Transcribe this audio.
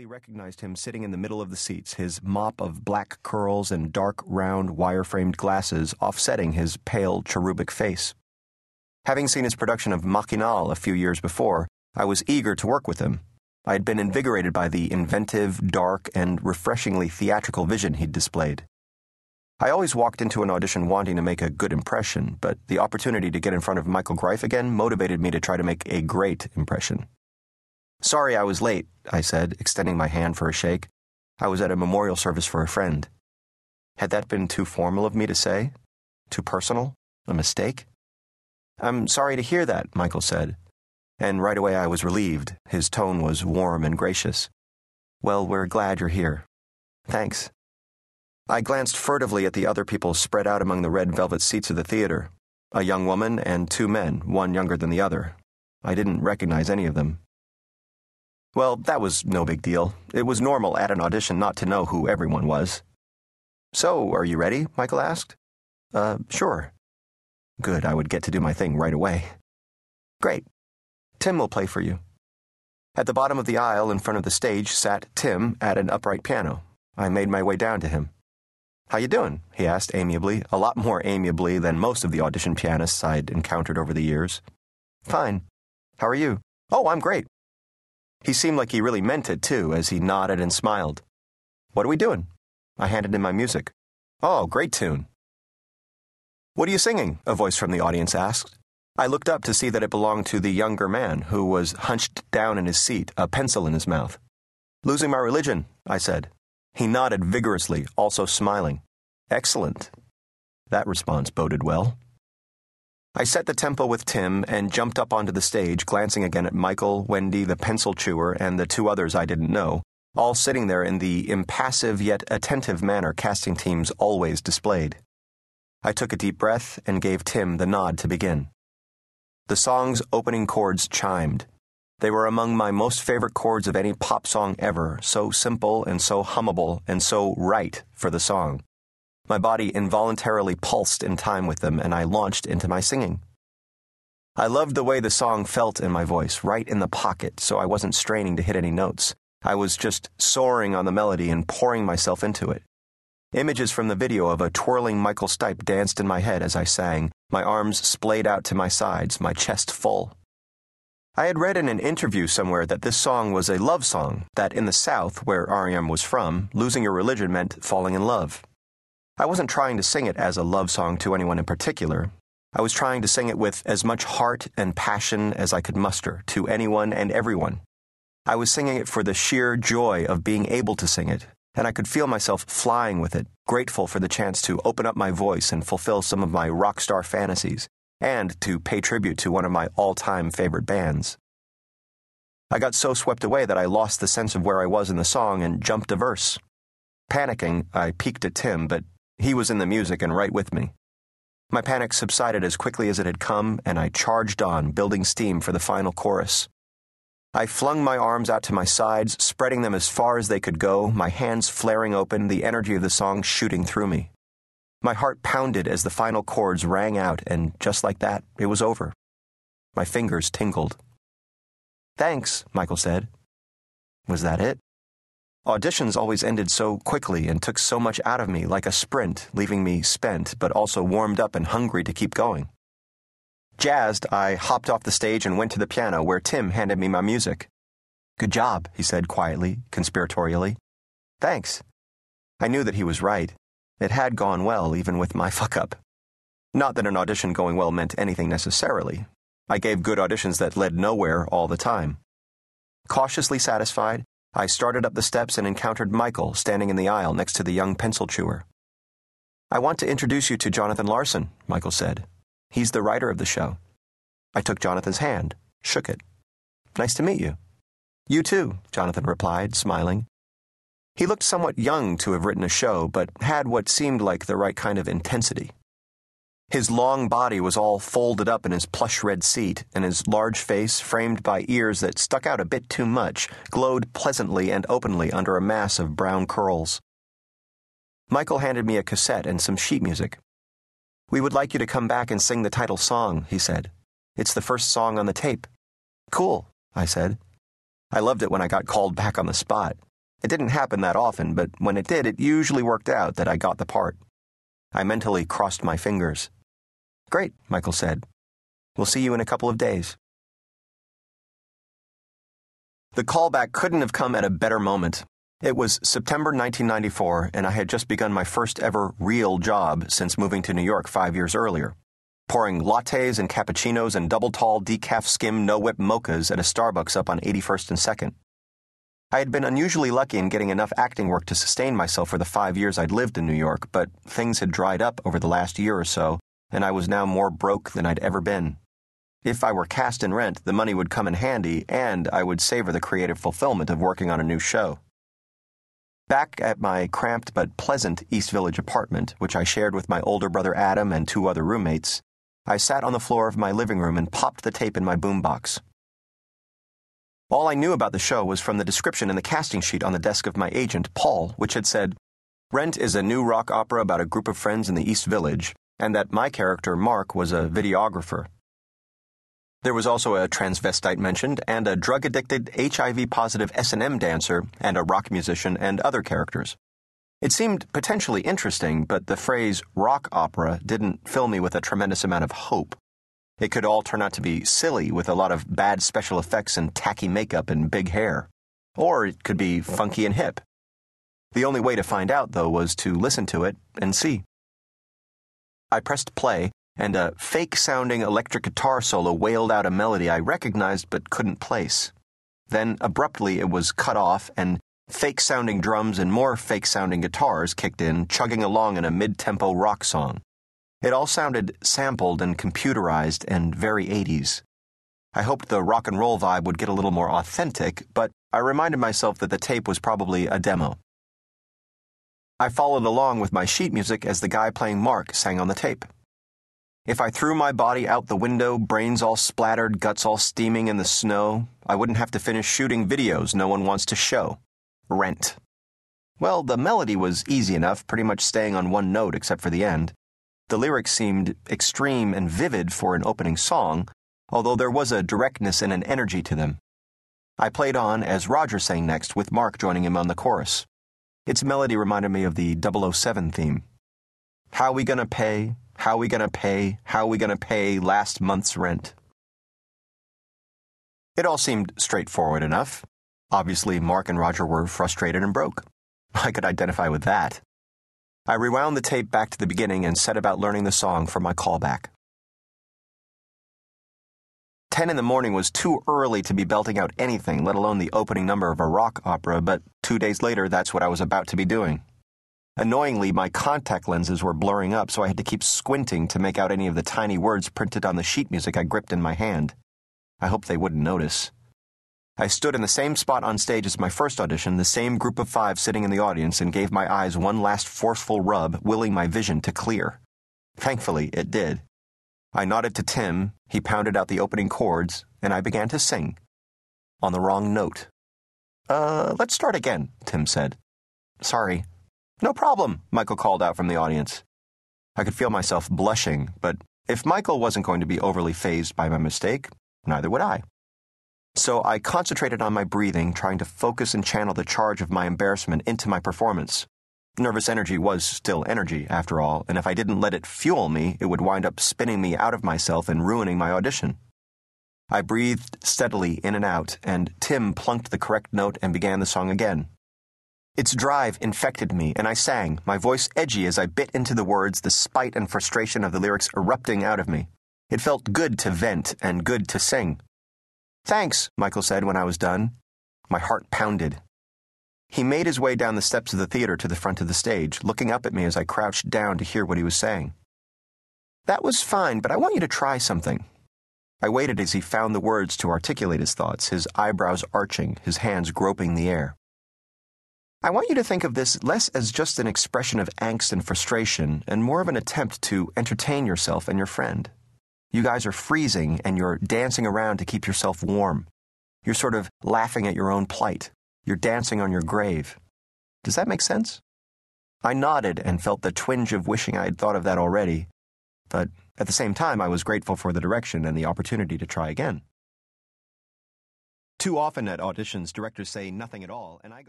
immediately recognized him sitting in the middle of the seats, his mop of black curls and dark, round, wire framed glasses offsetting his pale, cherubic face. Having seen his production of Machinal a few years before, I was eager to work with him. I had been invigorated by the inventive, dark, and refreshingly theatrical vision he'd displayed. I always walked into an audition wanting to make a good impression, but the opportunity to get in front of Michael Greif again motivated me to try to make a great impression. Sorry I was late, I said, extending my hand for a shake. I was at a memorial service for a friend. Had that been too formal of me to say? Too personal? A mistake? I'm sorry to hear that, Michael said. And right away I was relieved. His tone was warm and gracious. Well, we're glad you're here. Thanks. I glanced furtively at the other people spread out among the red velvet seats of the theater a young woman and two men, one younger than the other. I didn't recognize any of them. Well, that was no big deal. It was normal at an audition not to know who everyone was. So, are you ready? Michael asked. Uh, sure. Good, I would get to do my thing right away. Great. Tim will play for you. At the bottom of the aisle in front of the stage sat Tim at an upright piano. I made my way down to him. How you doing? he asked amiably, a lot more amiably than most of the audition pianists I'd encountered over the years. Fine. How are you? Oh, I'm great. He seemed like he really meant it, too, as he nodded and smiled. What are we doing? I handed him my music. Oh, great tune. What are you singing? A voice from the audience asked. I looked up to see that it belonged to the younger man, who was hunched down in his seat, a pencil in his mouth. Losing my religion, I said. He nodded vigorously, also smiling. Excellent. That response boded well. I set the tempo with Tim and jumped up onto the stage, glancing again at Michael, Wendy, the pencil chewer, and the two others I didn't know, all sitting there in the impassive yet attentive manner casting teams always displayed. I took a deep breath and gave Tim the nod to begin. The song's opening chords chimed. They were among my most favorite chords of any pop song ever, so simple and so hummable and so right for the song. My body involuntarily pulsed in time with them, and I launched into my singing. I loved the way the song felt in my voice, right in the pocket, so I wasn't straining to hit any notes. I was just soaring on the melody and pouring myself into it. Images from the video of a twirling Michael Stipe danced in my head as I sang, my arms splayed out to my sides, my chest full. I had read in an interview somewhere that this song was a love song, that in the South, where R.E.M. was from, losing your religion meant falling in love. I wasn't trying to sing it as a love song to anyone in particular. I was trying to sing it with as much heart and passion as I could muster to anyone and everyone. I was singing it for the sheer joy of being able to sing it, and I could feel myself flying with it, grateful for the chance to open up my voice and fulfill some of my rock star fantasies, and to pay tribute to one of my all time favorite bands. I got so swept away that I lost the sense of where I was in the song and jumped a verse. Panicking, I peeked at Tim, but he was in the music and right with me. My panic subsided as quickly as it had come, and I charged on, building steam for the final chorus. I flung my arms out to my sides, spreading them as far as they could go, my hands flaring open, the energy of the song shooting through me. My heart pounded as the final chords rang out, and just like that, it was over. My fingers tingled. Thanks, Michael said. Was that it? Auditions always ended so quickly and took so much out of me, like a sprint, leaving me spent, but also warmed up and hungry to keep going. Jazzed, I hopped off the stage and went to the piano where Tim handed me my music. Good job, he said quietly, conspiratorially. Thanks. I knew that he was right. It had gone well, even with my fuck up. Not that an audition going well meant anything necessarily. I gave good auditions that led nowhere all the time. Cautiously satisfied, I started up the steps and encountered Michael standing in the aisle next to the young pencil chewer. I want to introduce you to Jonathan Larson, Michael said. He's the writer of the show. I took Jonathan's hand, shook it. Nice to meet you. You too, Jonathan replied, smiling. He looked somewhat young to have written a show, but had what seemed like the right kind of intensity. His long body was all folded up in his plush red seat, and his large face, framed by ears that stuck out a bit too much, glowed pleasantly and openly under a mass of brown curls. Michael handed me a cassette and some sheet music. We would like you to come back and sing the title song, he said. It's the first song on the tape. Cool, I said. I loved it when I got called back on the spot. It didn't happen that often, but when it did, it usually worked out that I got the part. I mentally crossed my fingers. Great, Michael said. We'll see you in a couple of days. The callback couldn't have come at a better moment. It was September 1994, and I had just begun my first ever real job since moving to New York five years earlier. Pouring lattes and cappuccinos and double tall decaf skim no whip mochas at a Starbucks up on 81st and 2nd. I had been unusually lucky in getting enough acting work to sustain myself for the five years I'd lived in New York, but things had dried up over the last year or so, and I was now more broke than I'd ever been. If I were cast in rent, the money would come in handy, and I would savor the creative fulfillment of working on a new show. Back at my cramped but pleasant East Village apartment, which I shared with my older brother Adam and two other roommates, I sat on the floor of my living room and popped the tape in my boombox. All I knew about the show was from the description in the casting sheet on the desk of my agent, Paul, which had said, Rent is a new rock opera about a group of friends in the East Village, and that my character, Mark, was a videographer. There was also a transvestite mentioned, and a drug addicted, HIV positive S&M dancer, and a rock musician, and other characters. It seemed potentially interesting, but the phrase rock opera didn't fill me with a tremendous amount of hope. It could all turn out to be silly with a lot of bad special effects and tacky makeup and big hair. Or it could be funky and hip. The only way to find out, though, was to listen to it and see. I pressed play and a fake sounding electric guitar solo wailed out a melody I recognized but couldn't place. Then, abruptly, it was cut off, and fake sounding drums and more fake sounding guitars kicked in, chugging along in a mid tempo rock song. It all sounded sampled and computerized and very 80s. I hoped the rock and roll vibe would get a little more authentic, but I reminded myself that the tape was probably a demo. I followed along with my sheet music as the guy playing Mark sang on the tape. If I threw my body out the window, brains all splattered, guts all steaming in the snow, I wouldn't have to finish shooting videos no one wants to show. Rent. Well, the melody was easy enough, pretty much staying on one note except for the end. The lyrics seemed extreme and vivid for an opening song, although there was a directness and an energy to them. I played on as Roger sang next, with Mark joining him on the chorus. Its melody reminded me of the 007 theme. How we gonna pay? How we gonna pay? How we gonna pay last month's rent? It all seemed straightforward enough. Obviously, Mark and Roger were frustrated and broke. I could identify with that. I rewound the tape back to the beginning and set about learning the song for my callback. Ten in the morning was too early to be belting out anything, let alone the opening number of a rock opera, but two days later, that's what I was about to be doing. Annoyingly, my contact lenses were blurring up, so I had to keep squinting to make out any of the tiny words printed on the sheet music I gripped in my hand. I hoped they wouldn't notice. I stood in the same spot on stage as my first audition, the same group of five sitting in the audience, and gave my eyes one last forceful rub, willing my vision to clear. Thankfully, it did. I nodded to Tim, he pounded out the opening chords, and I began to sing. On the wrong note. Uh, let's start again, Tim said. Sorry, no problem, Michael called out from the audience. I could feel myself blushing, but if Michael wasn't going to be overly fazed by my mistake, neither would I. So I concentrated on my breathing, trying to focus and channel the charge of my embarrassment into my performance. Nervous energy was still energy, after all, and if I didn't let it fuel me, it would wind up spinning me out of myself and ruining my audition. I breathed steadily in and out, and Tim plunked the correct note and began the song again. Its drive infected me, and I sang, my voice edgy as I bit into the words, the spite and frustration of the lyrics erupting out of me. It felt good to vent and good to sing. Thanks, Michael said when I was done. My heart pounded. He made his way down the steps of the theater to the front of the stage, looking up at me as I crouched down to hear what he was saying. That was fine, but I want you to try something. I waited as he found the words to articulate his thoughts, his eyebrows arching, his hands groping the air. I want you to think of this less as just an expression of angst and frustration and more of an attempt to entertain yourself and your friend. You guys are freezing and you're dancing around to keep yourself warm. You're sort of laughing at your own plight. You're dancing on your grave. Does that make sense? I nodded and felt the twinge of wishing I had thought of that already, but at the same time, I was grateful for the direction and the opportunity to try again. Too often at auditions, directors say nothing at all, and I go.